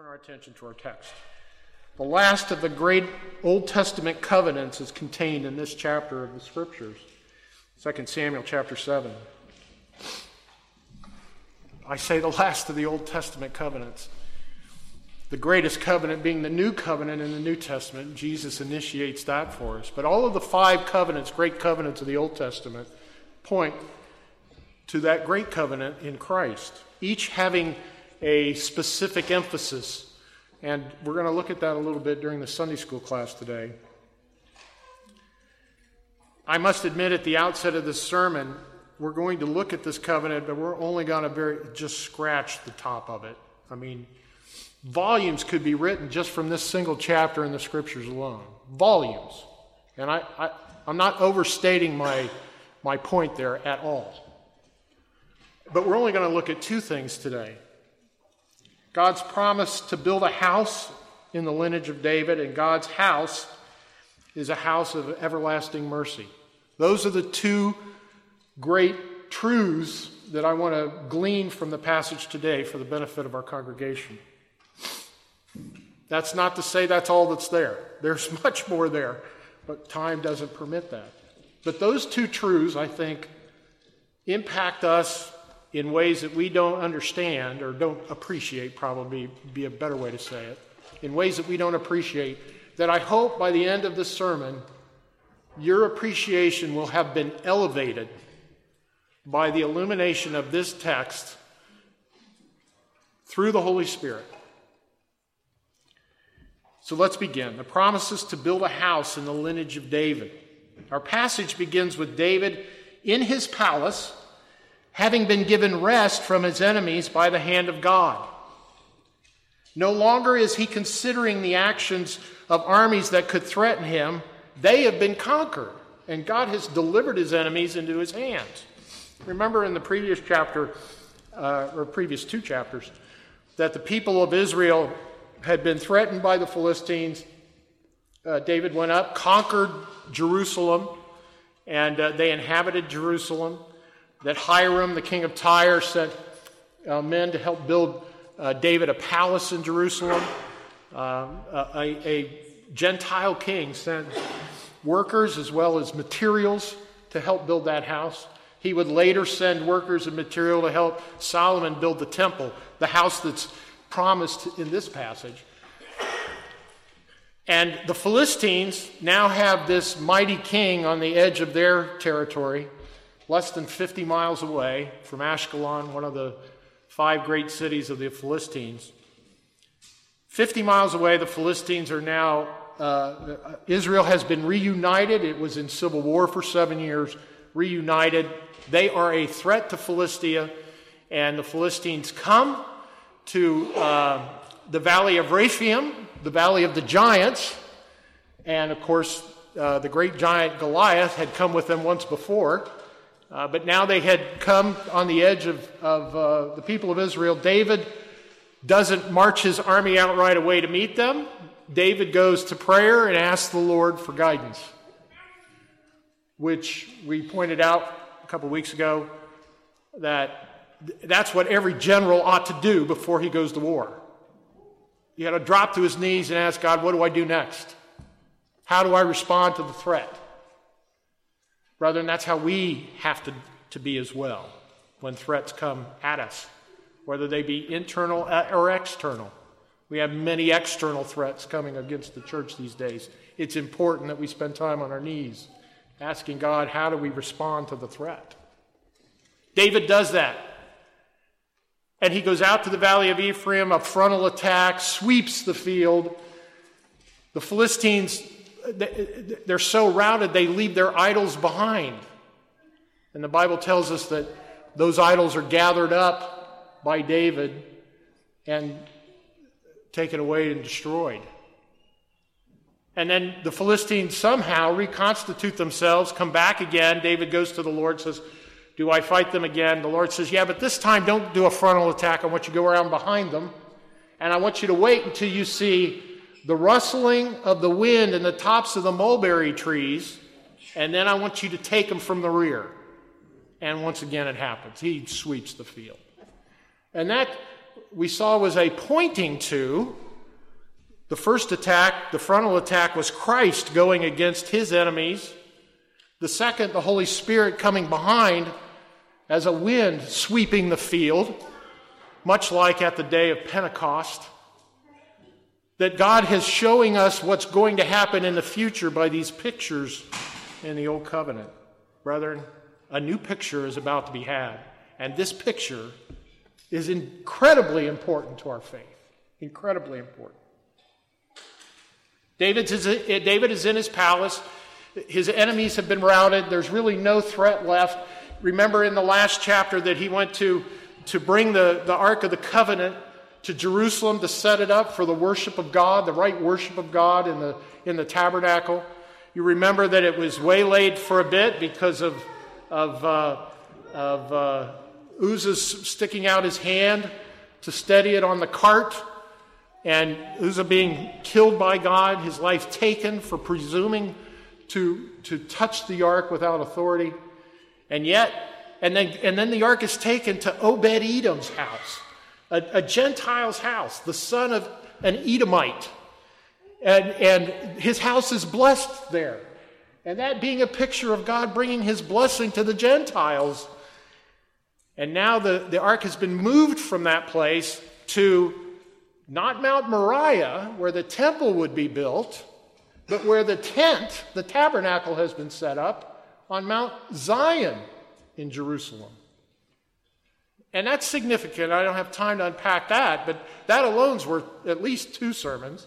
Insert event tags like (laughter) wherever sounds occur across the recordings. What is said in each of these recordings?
turn our attention to our text. The last of the great Old Testament covenants is contained in this chapter of the Scriptures, 2 Samuel chapter 7. I say the last of the Old Testament covenants. The greatest covenant being the new covenant in the New Testament. Jesus initiates that for us. But all of the five covenants, great covenants of the Old Testament, point to that great covenant in Christ, each having a specific emphasis. And we're going to look at that a little bit during the Sunday school class today. I must admit at the outset of this sermon, we're going to look at this covenant, but we're only going to very, just scratch the top of it. I mean, volumes could be written just from this single chapter in the scriptures alone. Volumes. And I, I, I'm not overstating my, my point there at all. But we're only going to look at two things today God's promise to build a house in the lineage of David, and God's house is a house of everlasting mercy. Those are the two great truths that I want to glean from the passage today for the benefit of our congregation. That's not to say that's all that's there. There's (laughs) much more there, but time doesn't permit that. But those two truths, I think, impact us in ways that we don't understand or don't appreciate, probably be a better way to say it, in ways that we don't appreciate, that I hope by the end of this sermon, your appreciation will have been elevated by the illumination of this text through the Holy Spirit. So let's begin. The promises to build a house in the lineage of David. Our passage begins with David in his palace having been given rest from his enemies by the hand of God. No longer is he considering the actions of armies that could threaten him. They have been conquered, and God has delivered his enemies into his hands. Remember in the previous chapter, uh, or previous two chapters, that the people of Israel had been threatened by the Philistines. Uh, David went up, conquered Jerusalem, and uh, they inhabited Jerusalem that Hiram, the king of Tyre, sent uh, men to help build uh, David a palace in Jerusalem. Uh, a, a, Gentile king sent workers as well as materials to help build that house. He would later send workers and material to help Solomon build the temple, the house that's promised in this passage. And the Philistines now have this mighty king on the edge of their territory less than 50 miles away from Ashkelon, one of the five great cities of the Philistines. 50 miles away, the Philistines are now, uh, Israel has been reunited. It was in civil war for seven years, reunited. They are a threat to Philistia, and the Philistines come to uh, the valley of Rephaim, the valley of the giants, and of course, uh, the great giant Goliath had come with them once before. Uh, but now they had come on the edge of, of uh, the people of Israel. David doesn't march his army out right away to meet them. David goes to prayer and asks the Lord for guidance, which we pointed out a couple weeks ago that that's what every general ought to do before he goes to war. You got to drop to his knees and ask God, what do I do next? How do I respond to the threat? Brethren, that's how we have to, to be as well when threats come at us, whether they be internal uh, or external. We have many external threats coming against the church these days. It's important that we spend time on our knees asking God, how do we respond to the threat? David does that. And he goes out to the valley of Ephraim, a frontal attack, sweeps the field. The Philistines they're so routed they leave their idols behind. And the Bible tells us that those idols are gathered up by David and taken away and destroyed. And then the Philistines somehow reconstitute themselves, come back again. David goes to the Lord, says, Do I fight them again? The Lord says, Yeah, but this time don't do a frontal attack. I want you to go around behind them. And I want you to wait until you see the rustling of the wind in the tops of the mulberry trees, and then I want you to take them from the rear. And once again, it happens. He sweeps the field. And that, we saw was a pointing to the first attack, the frontal attack, was Christ going against his enemies. The second, the Holy Spirit coming behind as a wind sweeping the field, much like at the day of Pentecost. That God is showing us what's going to happen in the future by these pictures in the Old Covenant. Brethren, a new picture is about to be had, and this picture is incredibly important to our faith. Incredibly important. David is, David is in his palace. His enemies have been routed. There's really no threat left. Remember in the last chapter that he went to, to bring the, the Ark of the Covenant to Jerusalem to set it up for the worship of God, the right worship of God in the, in the tabernacle. You remember that it was waylaid for a bit because of, of, uh, of uh, sticking out his hand to steady it on the cart, and Uzzah being killed by God, his life taken for presuming to, to touch the ark without authority. And yet, and then, and then the ark is taken to Obed Edom's house, a, a Gentile's house, the son of an Edomite. And, and his house is blessed there. And that being a picture of God bringing his blessing to the Gentiles. And now the, the ark has been moved from that place to not Mount Moriah, where the temple would be built, but where the tent, the tabernacle, has been set up on Mount Zion in Jerusalem. And that's significant. I don't have time to unpack that, but that alone's worth at least two sermons.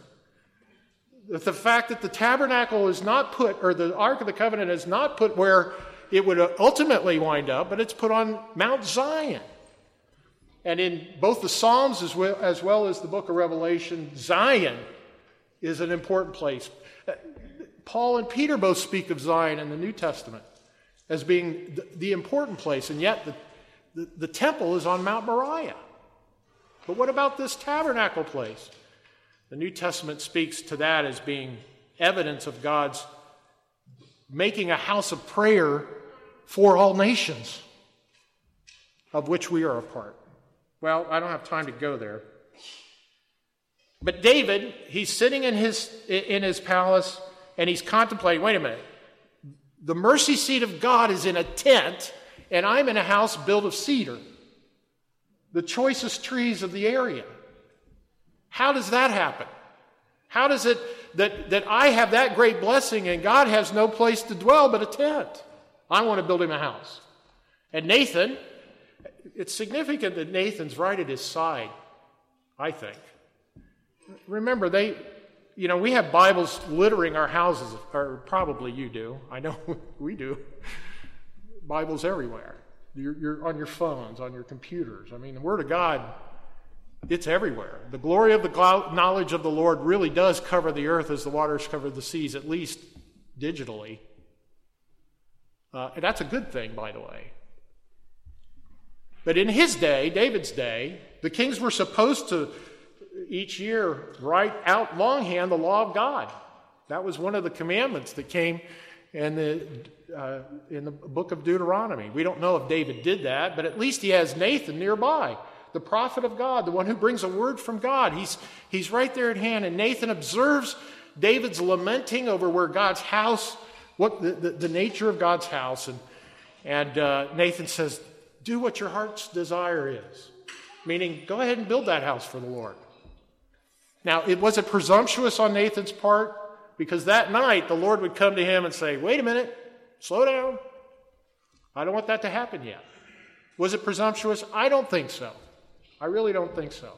The fact that the tabernacle is not put, or the Ark of the Covenant is not put where it would ultimately wind up, but it's put on Mount Zion. And in both the Psalms as well, as well as the book of Revelation, Zion is an important place. Paul and Peter both speak of Zion in the New Testament as being the, the important place, and yet the, the, temple is on Mount Moriah. But what about this tabernacle place? The New Testament speaks to that as being evidence of God's making a house of prayer for all nations, of which we are a part. Well, I don't have time to go there. But David, he's sitting in his, in his palace and he's contemplating wait a minute, the mercy seat of God is in a tent, and I'm in a house built of cedar, the choicest trees of the area. How does that happen? How does it that, that I have that great blessing and God has no place to dwell but a tent? I want to build him a house. And Nathan, it's significant that Nathan's right at his side, I think. Remember, they, you know, we have Bibles littering our houses, or probably you do. I know (laughs) we do. Bibles everywhere. You're, you're, on your phones, on your computers. I mean, the Word of God, it's everywhere. The glory of the knowledge of the Lord really does cover the earth as the waters cover the seas, at least digitally. Uh, and that's a good thing, by the way. But in his day, David's day, the kings were supposed to each year write out longhand the law of God. That was one of the commandments that came in the, uh, in the book of Deuteronomy. We don't know if David did that, but at least he has Nathan nearby, the prophet of God, the one who brings a word from God. He's, he's right there at hand, and Nathan observes David's lamenting over where God's house, what the, the, the nature of God's house, and, and uh, Nathan says, Do what your heart's desire is. Meaning, go ahead and build that house for the Lord. Now, it was it presumptuous on Nathan's part? Because that night the Lord would come to him and say, Wait a minute, slow down. I don't want that to happen yet. Was it presumptuous? I don't think so. I really don't think so.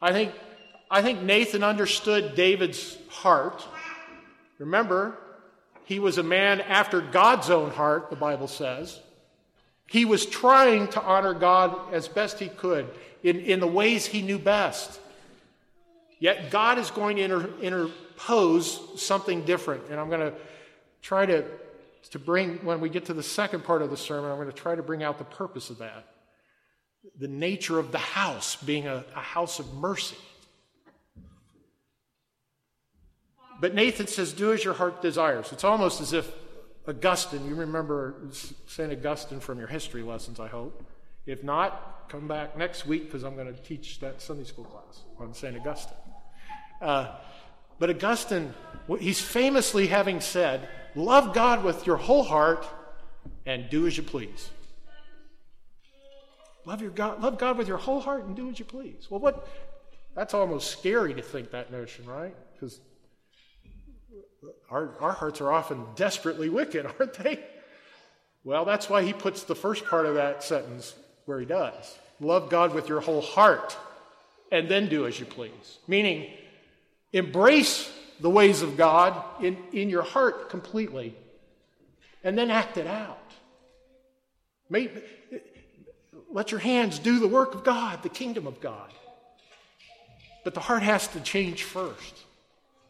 I think, I think Nathan understood David's heart. Remember, he was a man after God's own heart, the Bible says. He was trying to honor God as best he could in, in the ways he knew best. Yet God is going to inter- interpose something different. And I'm going to try to, to bring, when we get to the second part of the sermon, I'm going to try to bring out the purpose of that. The nature of the house being a, a house of mercy. But Nathan says, Do as your heart desires. It's almost as if Augustine, you remember St. Augustine from your history lessons, I hope. If not, come back next week because I'm going to teach that Sunday school class on St. Augustine. Uh, but Augustine, he's famously having said, Love God with your whole heart and do as you please. Love, your God, love God with your whole heart and do as you please. Well, what? That's almost scary to think that notion, right? Because our, our hearts are often desperately wicked, (laughs) aren't they? Well, that's why he puts the first part of that sentence where he does. Love God with your whole heart and then do as you please. Meaning, embrace the ways of God in, in your heart completely and then act it out. Make, let your hands do the work of God, the kingdom of God. But the heart has to change first.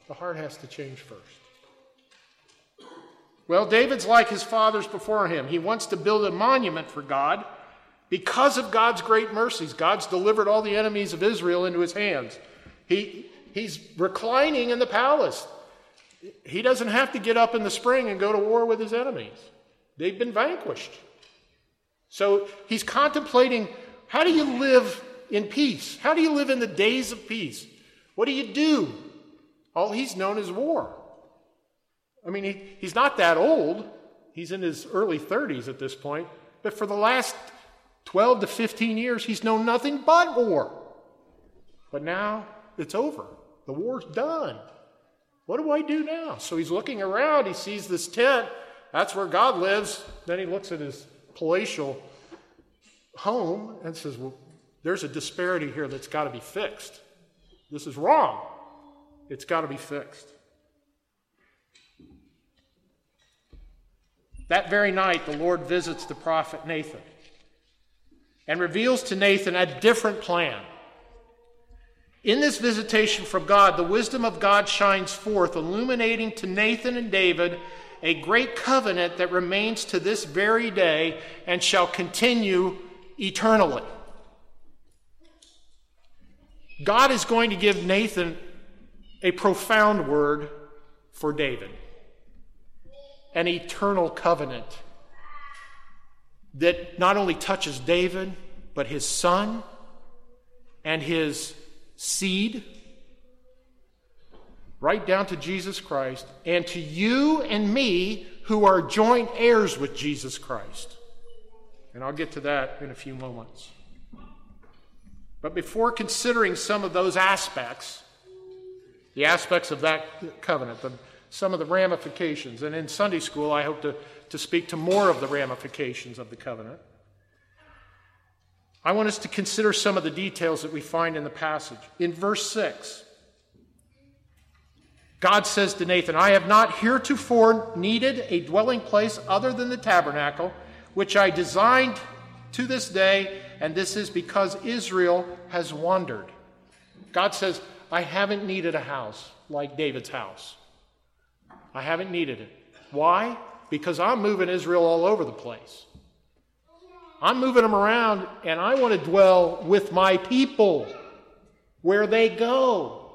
The heart has to change first. Well, David's like his fathers before him. He wants to build a monument for God because of God's great mercies. God's delivered all the enemies of Israel into his hands. He, he's reclining in the palace. He doesn't have to get up in the spring and go to war with his enemies, they've been vanquished. So he's contemplating how do you live in peace? How do you live in the days of peace? What do you do? All he's known is war. I mean, he, he's not that old. He's in his early 30s at this point. But for the last 12 to 15 years, he's known nothing but war. But now it's over. The war's done. What do I do now? So he's looking around. He sees this tent. That's where God lives. Then he looks at his palatial home and says, Well, there's a disparity here that's got to be fixed. This is wrong. It's got to be fixed. That very night, the Lord visits the prophet Nathan and reveals to Nathan a different plan. In this visitation from God, the wisdom of God shines forth, illuminating to Nathan and David a great covenant that remains to this very day and shall continue eternally. God is going to give Nathan a profound word for David an eternal covenant that not only touches David, but his son and his seed, right down to Jesus Christ, and to you and me who are joint heirs with Jesus Christ. And I'll get to that in a few moments. But before considering some of those aspects, the aspects of that covenant, the, some of the ramifications, and in Sunday school, I hope to, to speak to more of the ramifications of the covenant. I want us to consider some of the details that we find in the passage. In verse 6, God says to Nathan, I have not heretofore needed a dwelling place other than the tabernacle, which I designed to this day, and this is because Israel has wandered. God says, I haven't needed a house like David's house. I haven't needed it. Why? Because I'm moving Israel all over the place. I'm moving them around, and I want to dwell with my people where they go.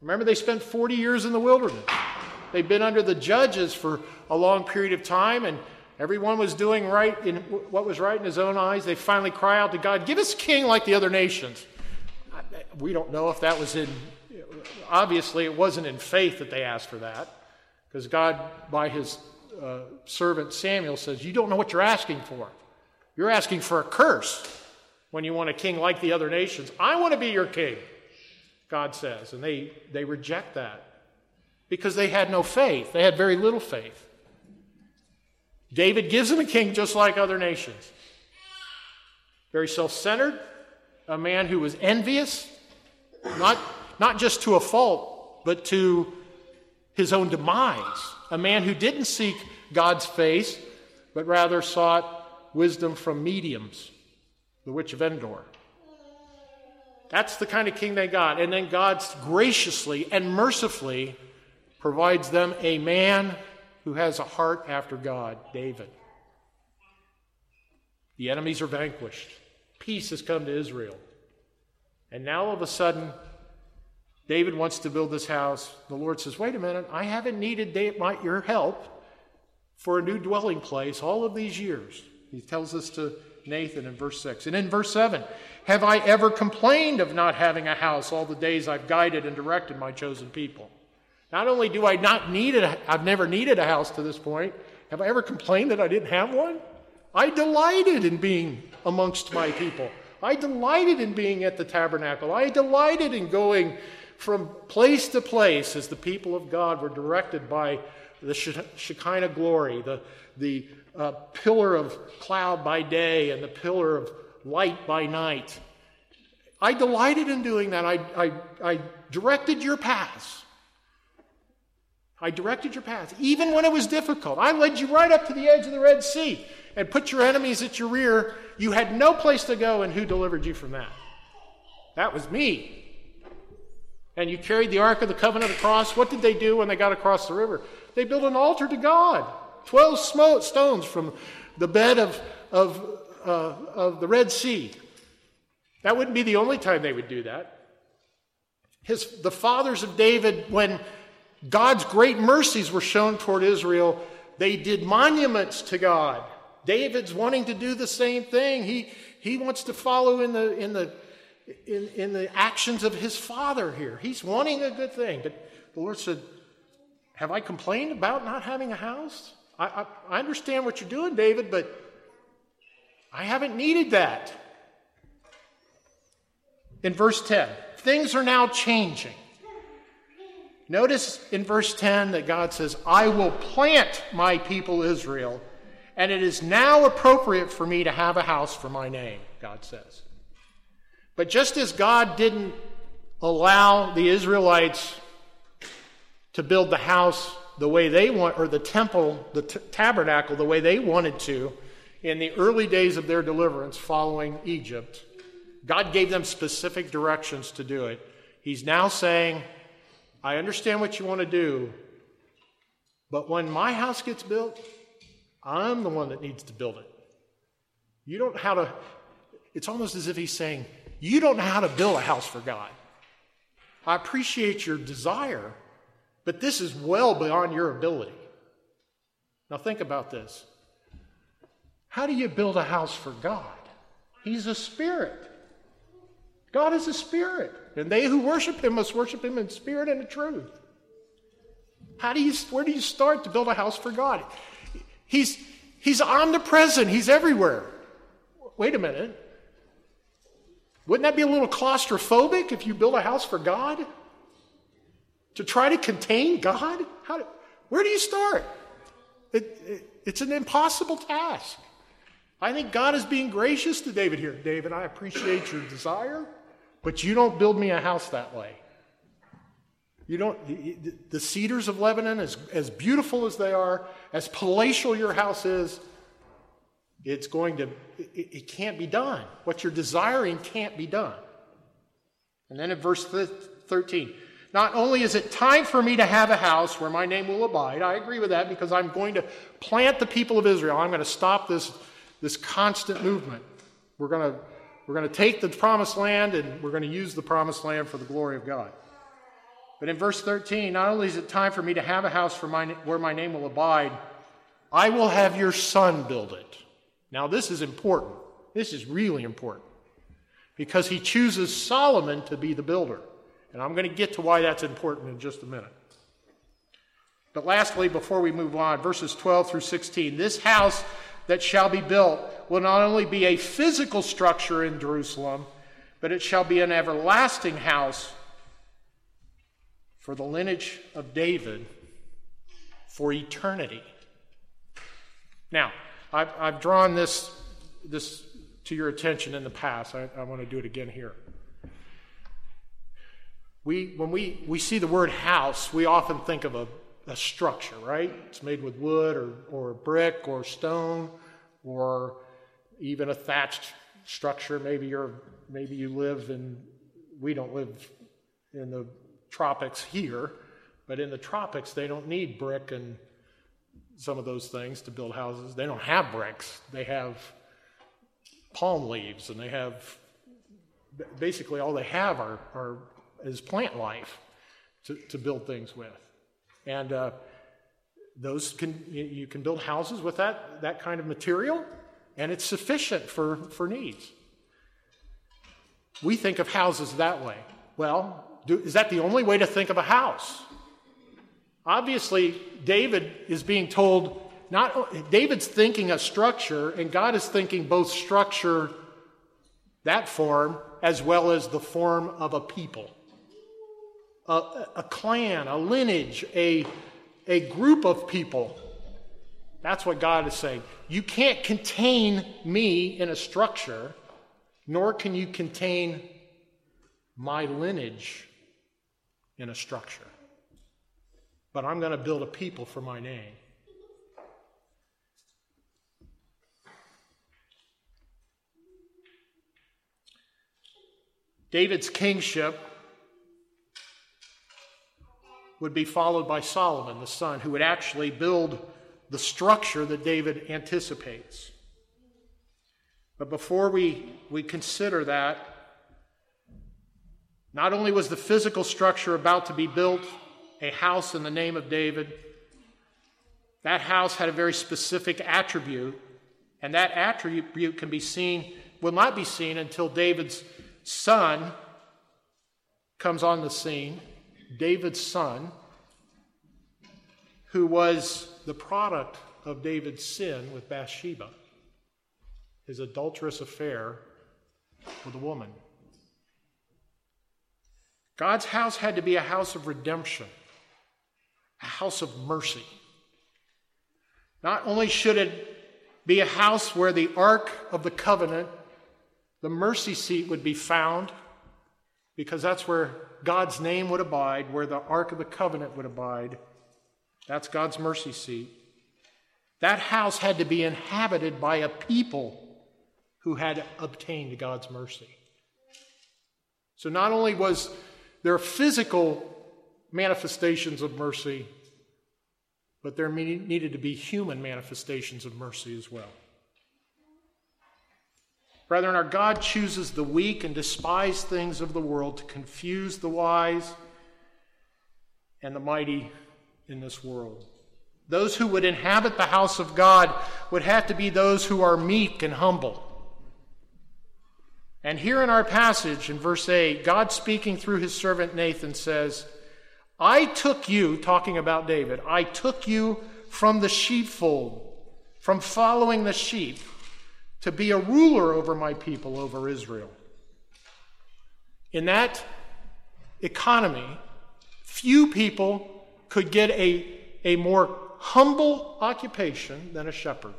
Remember, they spent 40 years in the wilderness. They've been under the judges for a long period of time, and everyone was doing right in what was right in his own eyes. They finally cry out to God, Give us a king like the other nations. We don't know if that was in, obviously, it wasn't in faith that they asked for that, because God, by his uh, servant Samuel, says, You don't know what you're asking for. You're asking for a curse when you want a king like the other nations. I want to be your king, God says. And they, they reject that because they had no faith. They had very little faith. David gives them a king just like other nations. Very self centered, a man who was envious, not, not just to a fault, but to his own demise. A man who didn't seek God's face, but rather sought wisdom from mediums, the witch of Endor. That's the kind of king they got. And then God graciously and mercifully provides them a man who has a heart after God, David. The enemies are vanquished. Peace has come to Israel. And now all of a sudden, David wants to build this house. The Lord says, Wait a minute, I haven't needed your help for a new dwelling place all of these years. He tells us to Nathan in verse 6. And in verse 7, have I ever complained of not having a house all the days I've guided and directed my chosen people? Not only do I not need it, I've never needed a house to this point, have I ever complained that I didn't have one? I delighted in being amongst my people. I delighted in being at the tabernacle. I delighted in going from place to place as the people of God were directed by the Shekinah glory, the, the uh, pillar of cloud by day and the pillar of light by night. I delighted in doing that. I, I, I directed your paths. I directed your paths, even when it was difficult. I led you right up to the edge of the Red Sea and put your enemies at your rear. You had no place to go, and who delivered you from that? That was me. And you carried the Ark of the Covenant across. What did they do when they got across the river? They built an altar to God. Twelve stones from the bed of, of, uh, of the Red Sea. That wouldn't be the only time they would do that. His, the fathers of David, when God's great mercies were shown toward Israel, they did monuments to God. David's wanting to do the same thing. He, he wants to follow in the, in, the, in, in the actions of his father here. He's wanting a good thing. But the Lord said, Have I complained about not having a house? I, I, I understand what you're doing, David, but I haven't needed that. In verse 10, things are now changing. Notice in verse 10 that God says, I will plant my people Israel, and it is now appropriate for me to have a house for my name, God says. But just as God didn't allow the Israelites to build the house the way they want, or the temple, the t- tabernacle, the way they wanted to in the early days of their deliverance following Egypt. God gave them specific directions to do it. He's now saying, I understand what you want to do, but when my house gets built, I'm the one that needs to build it. You don't know how to, it's almost as if he's saying, You don't know how to build a house for God. I appreciate your desire, but this is well beyond your ability. Now, think about this. How do you build a house for God? He's a spirit. God is a spirit, and they who worship him must worship him in spirit and in truth. How do you, where do you start to build a house for God? He's, he's omnipresent, he's everywhere. Wait a minute. Wouldn't that be a little claustrophobic if you build a house for God? To try to contain God? How where do you start? It, it, it's an impossible task. I think God is being gracious to David here. David, I appreciate your desire, but you don't build me a house that way. You don't, the cedars of Lebanon, as, as beautiful as they are, as palatial your house is, it's going to, it, it can't be done. What you're desiring can't be done. And then in verse 13, not only is it time for me to have a house where my name will abide, I agree with that because I'm going to plant the people of Israel. I'm going to stop this, this constant movement. We're going to, we're going to take the promised land and we're going to use the promised land for the glory of God. But in verse 13, not only is it time for me to have a house for my, where my name will abide, I will have your son build it. Now, this is important. This is really important because he chooses Solomon to be the builder. And I'm going to get to why that's important in just a minute. But lastly, before we move on, verses 12 through 16 this house that shall be built will not only be a physical structure in Jerusalem, but it shall be an everlasting house for the lineage of David for eternity. Now, I've, I've drawn this, this to your attention in the past. I, I want to do it again here. We, when we, we see the word house, we often think of a, a structure, right? It's made with wood or, or brick or stone or even a thatched structure. Maybe you're maybe you live in we don't live in the tropics here, but in the tropics they don't need brick and some of those things to build houses. They don't have bricks. They have palm leaves and they have basically all they have are, are is plant life to, to build things with. And uh, those can, you can build houses with that, that kind of material. and it's sufficient for, for needs. We think of houses that way. Well, do, is that the only way to think of a house? Obviously, David is being told not David's thinking a structure, and God is thinking both structure, that form, as well as the form of a people, a, a clan, a lineage, a, a group of people. That's what God is saying. You can't contain me in a structure, nor can you contain my lineage in a structure. But I'm going to build a people for my name. David's kingship would be followed by Solomon, the son, who would actually build the structure that David anticipates. But before we, we consider that, not only was the physical structure about to be built, a house in the name of David, that house had a very specific attribute, and that attribute can be seen, will not be seen until David's son comes on the scene, David's son, who was the product of David's sin with Bathsheba, his adulterous affair with a woman. God's house had to be a house of redemption, a house of mercy. Not only should it be a house where the Ark of the Covenant the mercy seat would be found because that's where God's name would abide, where the Ark of the Covenant would abide. That's God's mercy seat. That house had to be inhabited by a people who had obtained God's mercy. So not only was there physical manifestations of mercy, but there needed to be human manifestations of mercy as well. Brethren, our God chooses the weak and despised things of the world to confuse the wise and the mighty in this world. Those who would inhabit the house of God would have to be those who are meek and humble. And here in our passage in verse 8, God speaking through his servant Nathan says, I took you, talking about David, I took you from the sheepfold, from following the sheep to be a ruler over my people, over Israel. In that economy, few people could get a, a more humble occupation than a shepherd.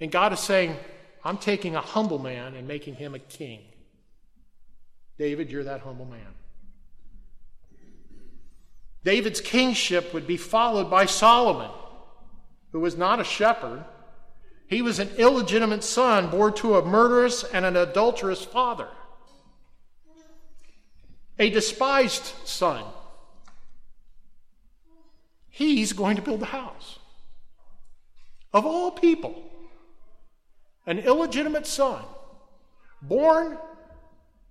And God is saying, I'm taking a humble man and making him a king. David, you're that humble man. David's kingship would be followed by Solomon, who was not a shepherd, he was an illegitimate son born to a murderous and an adulterous father, a despised son. He's going to build the house. Of all people, an illegitimate son, born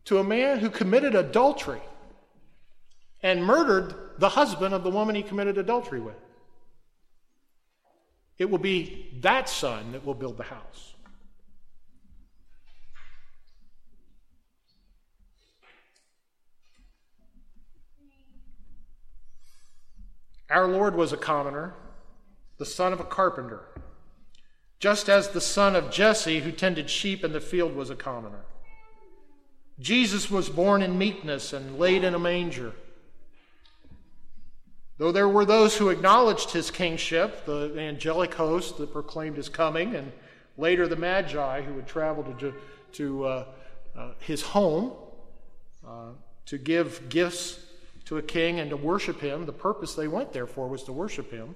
to a man who committed adultery and murdered the husband of the woman he committed adultery with. It will be that son that will build the house. Our Lord was a commoner, the son of a carpenter, just as the son of Jesse, who tended sheep in the field, was a commoner. Jesus was born in meekness and laid in a manger. Though there were those who acknowledged his kingship, the angelic host that proclaimed his coming, and later the Magi who would travel to, to uh, uh, his home uh, to give gifts to a king and to worship him. The purpose they went there for was to worship him.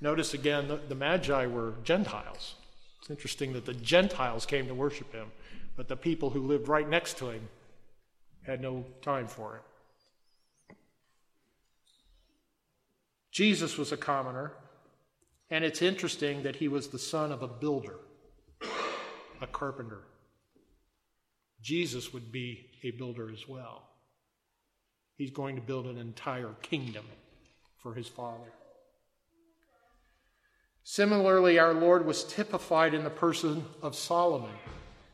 Notice again, the, the Magi were Gentiles. It's interesting that the Gentiles came to worship him, but the people who lived right next to him had no time for it. Jesus was a commoner, and it's interesting that he was the son of a builder, a carpenter. Jesus would be a builder as well. He's going to build an entire kingdom for his Father. Similarly, our Lord was typified in the person of Solomon.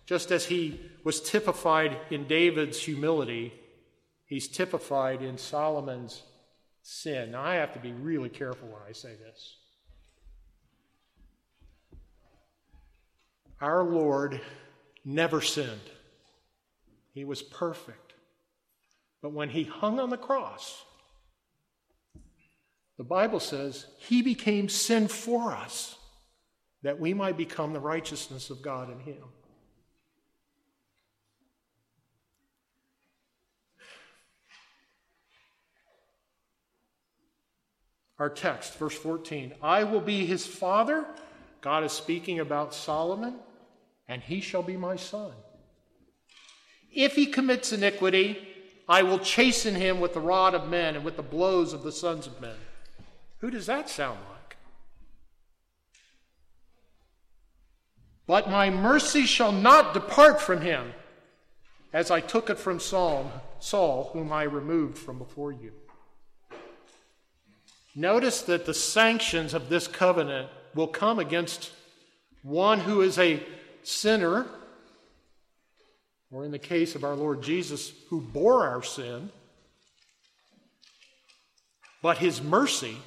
Just as he was typified in David's humility, he's typified in Solomon's sin. Now, I have to be really careful when I say this. Our Lord never sinned, he was perfect. But when he hung on the cross, the Bible says he became sin for us that we might become the righteousness of God in him. Our text, verse 14 I will be his father. God is speaking about Solomon, and he shall be my son. If he commits iniquity, I will chasten him with the rod of men and with the blows of the sons of men. Who does that sound like? But my mercy shall not depart from him, as I took it from Saul, Saul, whom I removed from before you. Notice that the sanctions of this covenant will come against one who is a sinner, or in the case of our Lord Jesus, who bore our sin, but his mercy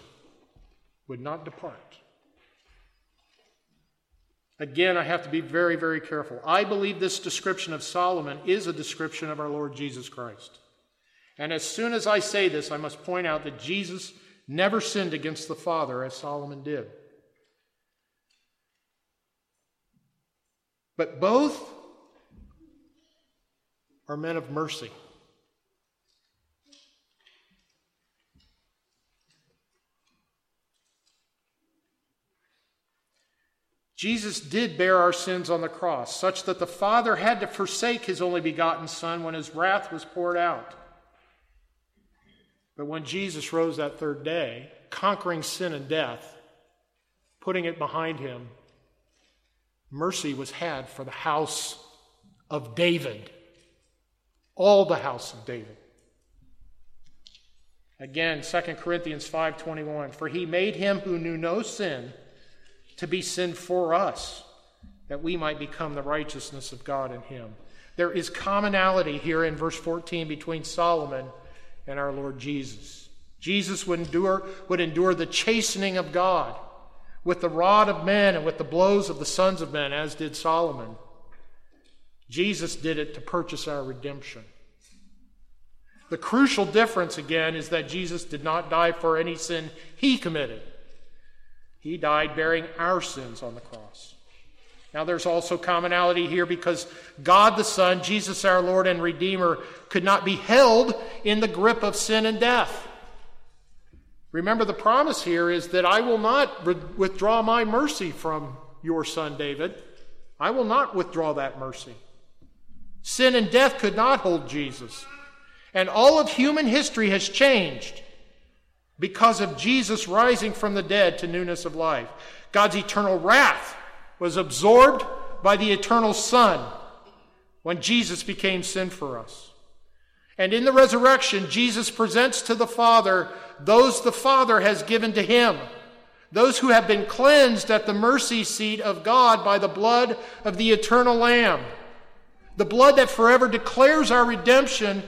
would not depart. Again, I have to be very, very careful. I believe this description of Solomon is a description of our Lord Jesus Christ. And as soon as I say this, I must point out that Jesus never sinned against the Father as Solomon did. But both are men of mercy. Jesus did bear our sins on the cross, such that the Father had to forsake his only begotten Son when his wrath was poured out. But when Jesus rose that third day, conquering sin and death, putting it behind him, mercy was had for the house of David, all the house of David. Again, 2 Corinthians 5:21, for he made him who knew no sin to be sin for us, that we might become the righteousness of God in him. There is commonality here in verse 14 between Solomon and our Lord Jesus. Jesus would endure, would endure the chastening of God with the rod of men and with the blows of the sons of men, as did Solomon. Jesus did it to purchase our redemption. The crucial difference, again, is that Jesus did not die for any sin he committed. He died bearing our sins on the cross. Now, there's also commonality here because God the Son, Jesus our Lord and Redeemer, could not be held in the grip of sin and death. Remember, the promise here is that I will not re- withdraw my mercy from your son David. I will not withdraw that mercy. Sin and death could not hold Jesus. And all of human history has changed because of Jesus rising from the dead to newness of life. God's eternal wrath was absorbed by the eternal Son when Jesus became sin for us. And in the resurrection, Jesus presents to the Father those the Father has given to him, those who have been cleansed at the mercy seat of God by the blood of the eternal Lamb, the blood that forever declares our redemption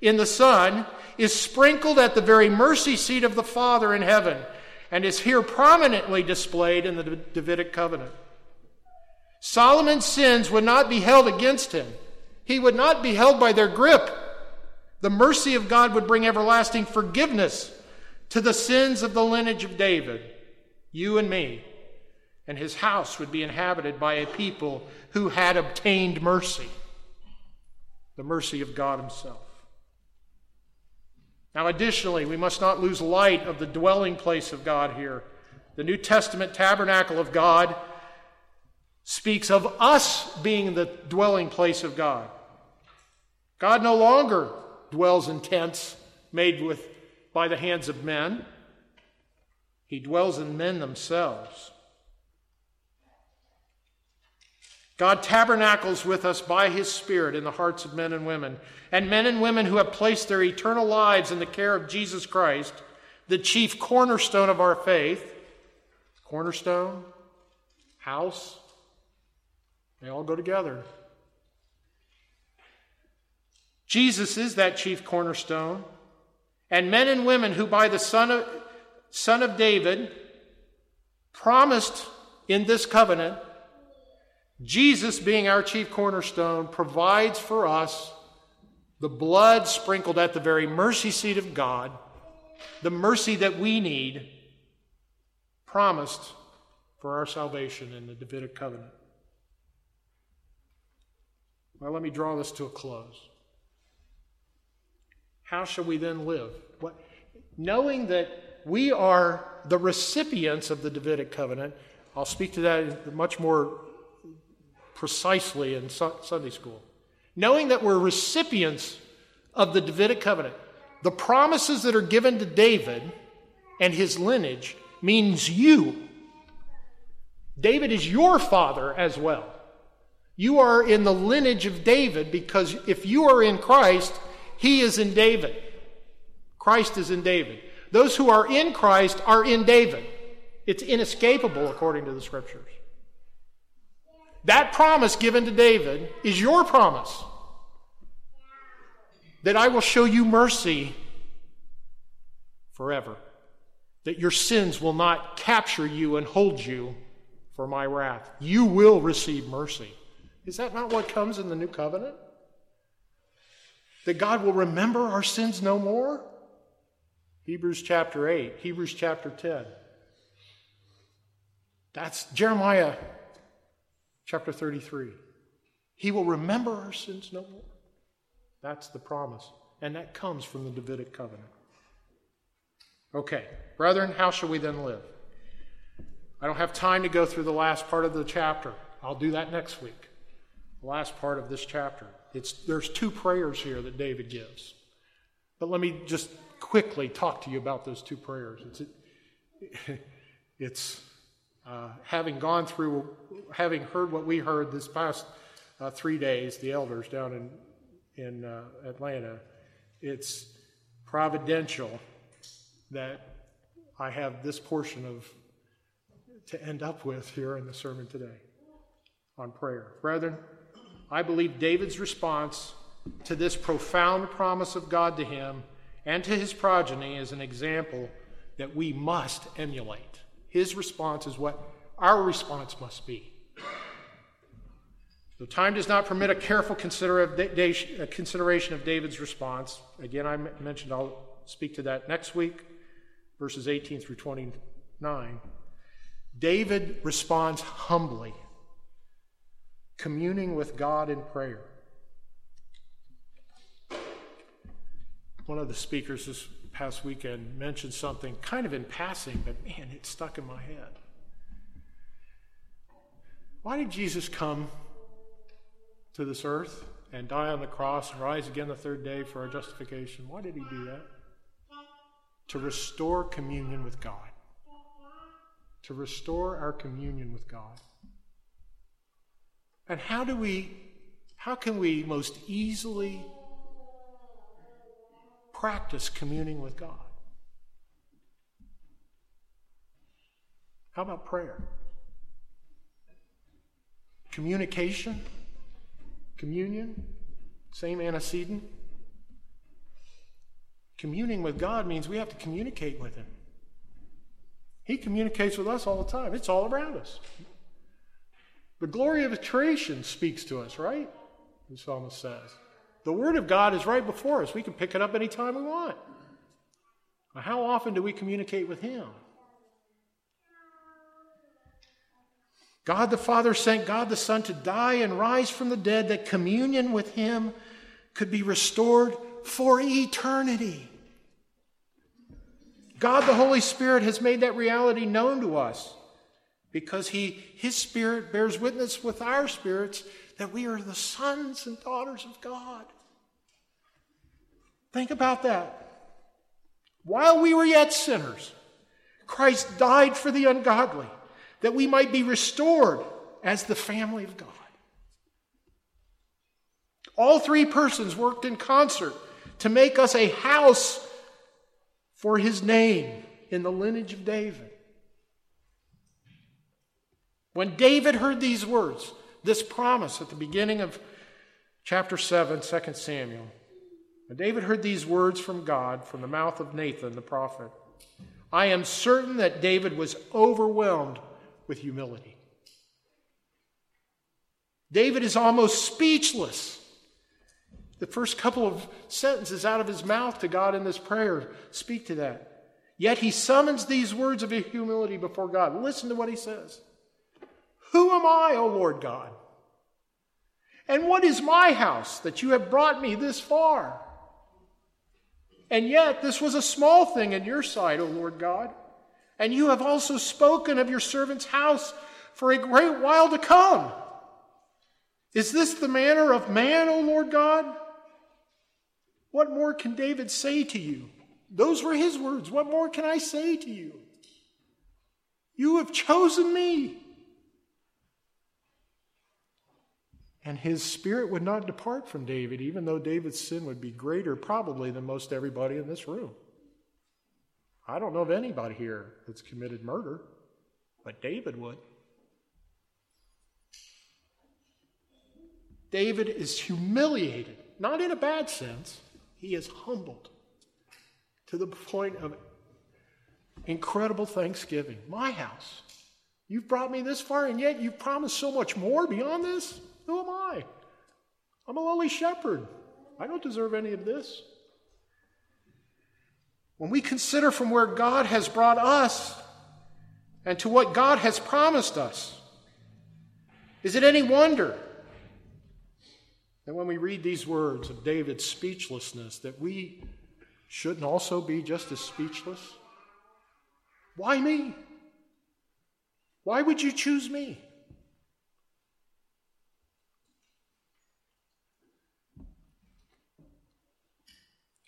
in the Son. Is sprinkled at the very mercy seat of the Father in heaven and is here prominently displayed in the Davidic covenant. Solomon's sins would not be held against him. He would not be held by their grip. The mercy of God would bring everlasting forgiveness to the sins of the lineage of David, you and me, and his house would be inhabited by a people who had obtained mercy, the mercy of God Himself. Now, additionally, we must not lose light of the dwelling place of God here. The New Testament tabernacle of God speaks of us being the dwelling place of God. God no longer dwells in tents made with by the hands of men. He dwells in men themselves. God tabernacles with us by his Spirit in the hearts of men and women. And men and women who have placed their eternal lives in the care of Jesus Christ, the chief cornerstone of our faith, cornerstone, house, they all go together. Jesus is that chief cornerstone. And men and women who, by the Son of, Son of David, promised in this covenant, Jesus being our chief cornerstone, provides for us the blood sprinkled at the very mercy seat of God, the mercy that we need, promised for our salvation in the Davidic covenant. Well, let me draw this to a close. How shall we then live? What, knowing that we are the recipients of the Davidic covenant, I'll speak to that much more precisely in Sunday school. Knowing that we're recipients of the Davidic covenant, the promises that are given to David and his lineage means you. David is your father as well. You are in the lineage of David because if you are in Christ, he is in David. Christ is in David. Those who are in Christ are in David. It's inescapable according to the scriptures. That promise given to David is your promise that I will show you mercy forever, that your sins will not capture you and hold you for my wrath. You will receive mercy. Is that not what comes in the new covenant? That God will remember our sins no more? Hebrews chapter 8, Hebrews chapter 10. That's Jeremiah chapter 33. He will remember our sins no more. That's the promise. And that comes from the Davidic covenant. Okay, brethren, how shall we then live? I don't have time to go through the last part of the chapter. I'll do that next week last part of this chapter. It's, there's two prayers here that David gives. But let me just quickly talk to you about those two prayers. It's, it, (laughs) it's uh, having gone through, having heard what we heard this past uh, three days, the elders down in, in uh, Atlanta, it's providential that I have this portion of to end up with here in the sermon today on prayer. Brethren, I believe David's response to this profound promise of God to him and to his progeny is an example that we must emulate. His response is what our response must be. The time does not permit a careful uh, consideration of David's response. Again, I mentioned I'll speak to that next week, verses 18 through 29. David responds humbly communing with God in prayer. One of the speakers this past weekend mentioned something kind of in passing, but man, it stuck in my head. Why did Jesus come to this earth and die on the cross and rise again the third day for our justification? Why did he do that? To restore communion with God. To restore our communion with God. And how do we, how can we most easily practice communing with God? How about prayer? Communication? Communion? Same antecedent? Communing with God means we have to communicate with Him. He communicates with us all the time, it's all around us. The glory of the creation speaks to us, right? The psalmist says. The Word of God is right before us. We can pick it up anytime we want. How often do we communicate with Him? God the Father sent God the Son to die and rise from the dead that communion with Him could be restored for eternity. God the Holy Spirit has made that reality known to us because he, his spirit bears witness with our spirits that we are the sons and daughters of God. Think about that. While we were yet sinners, Christ died for the ungodly, that we might be restored as the family of God. All three persons worked in concert to make us a house for his name in the lineage of David. When David heard these words, this promise at the beginning of chapter 7, 2 Samuel, when David heard these words from God from the mouth of Nathan the prophet, I am certain that David was overwhelmed with humility. David is almost speechless. The first couple of sentences out of his mouth to God in this prayer speak to that. Yet he summons these words of humility before God. Listen to what he says Who am I, O Lord God? And what is my house that you have brought me this far? And yet, this was a small thing in your sight, O Lord God. And you have also spoken of your servant's house for a great while to come. Is this the manner of man, O Lord God? What more can David say to you? Those were his words. What more can I say to you? You have chosen me. And his spirit would not depart from David, even though David's sin would be greater, probably, than most everybody in this room. I don't know of anybody here that's committed murder, but David would. David is humiliated, not in a bad sense, he is humbled to the point of incredible thanksgiving. My house. You've brought me this far, and yet you've promised so much more beyond this? Who am I? I'm a lowly shepherd. I don't deserve any of this. When we consider from where God has brought us and to what God has promised us, is it any wonder that when we read these words of David's speechlessness, that we shouldn't also be just as speechless? Why me? Why would you choose me?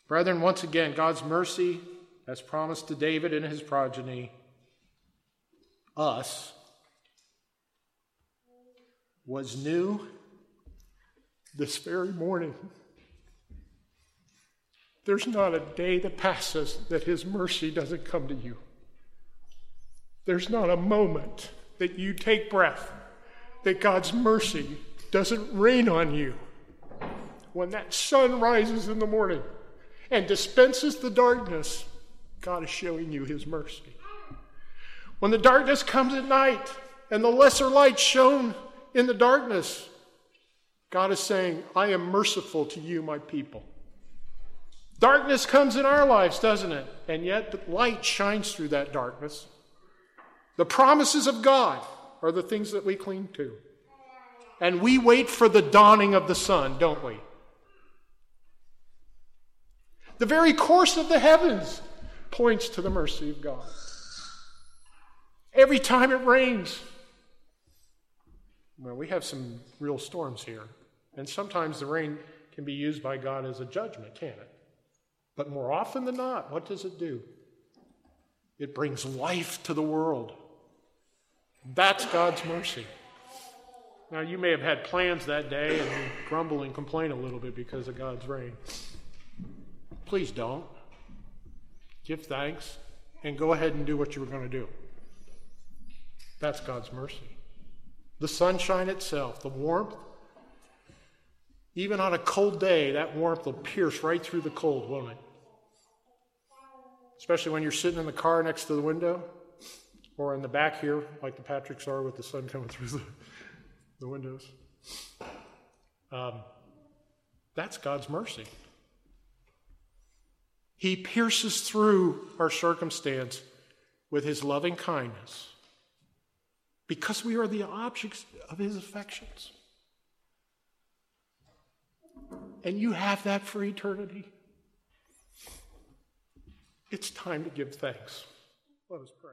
Brethren, once again, God's mercy, as promised to David and his progeny, us, was new this very morning. There's not a day that passes that His mercy doesn't come to you. There's not a moment that you take breath that God's mercy doesn't rain on you. When that sun rises in the morning and dispenses the darkness, God is showing you His mercy. When the darkness comes at night and the lesser light shone in the darkness, God is saying, I am merciful to you, my people. Darkness comes in our lives, doesn't it? And yet the light shines through that darkness. The promises of God are the things that we cling to. And we wait for the dawning of the sun, don't we? The very course of the heavens points to the mercy of God. Every time it rains, well, we have some real storms here. And sometimes the rain can be used by God as a judgment, can't it? But more often than not, what does it do? It brings life to the world. That's God's mercy. Now, you may have had plans that day and grumble and complain a little bit because of God's rain. Please don't. Give thanks and go ahead and do what you were going to do. That's God's mercy. The sunshine itself, the warmth, even on a cold day, that warmth will pierce right through the cold, won't it? Especially when you're sitting in the car next to the window or in the back here, like the Patricks are with the sun coming through the, the windows. Um, that's God's mercy. He pierces through our circumstance with his loving kindness because we are the objects of his affections. And you have that for eternity. It's time to give thanks. Let us pray.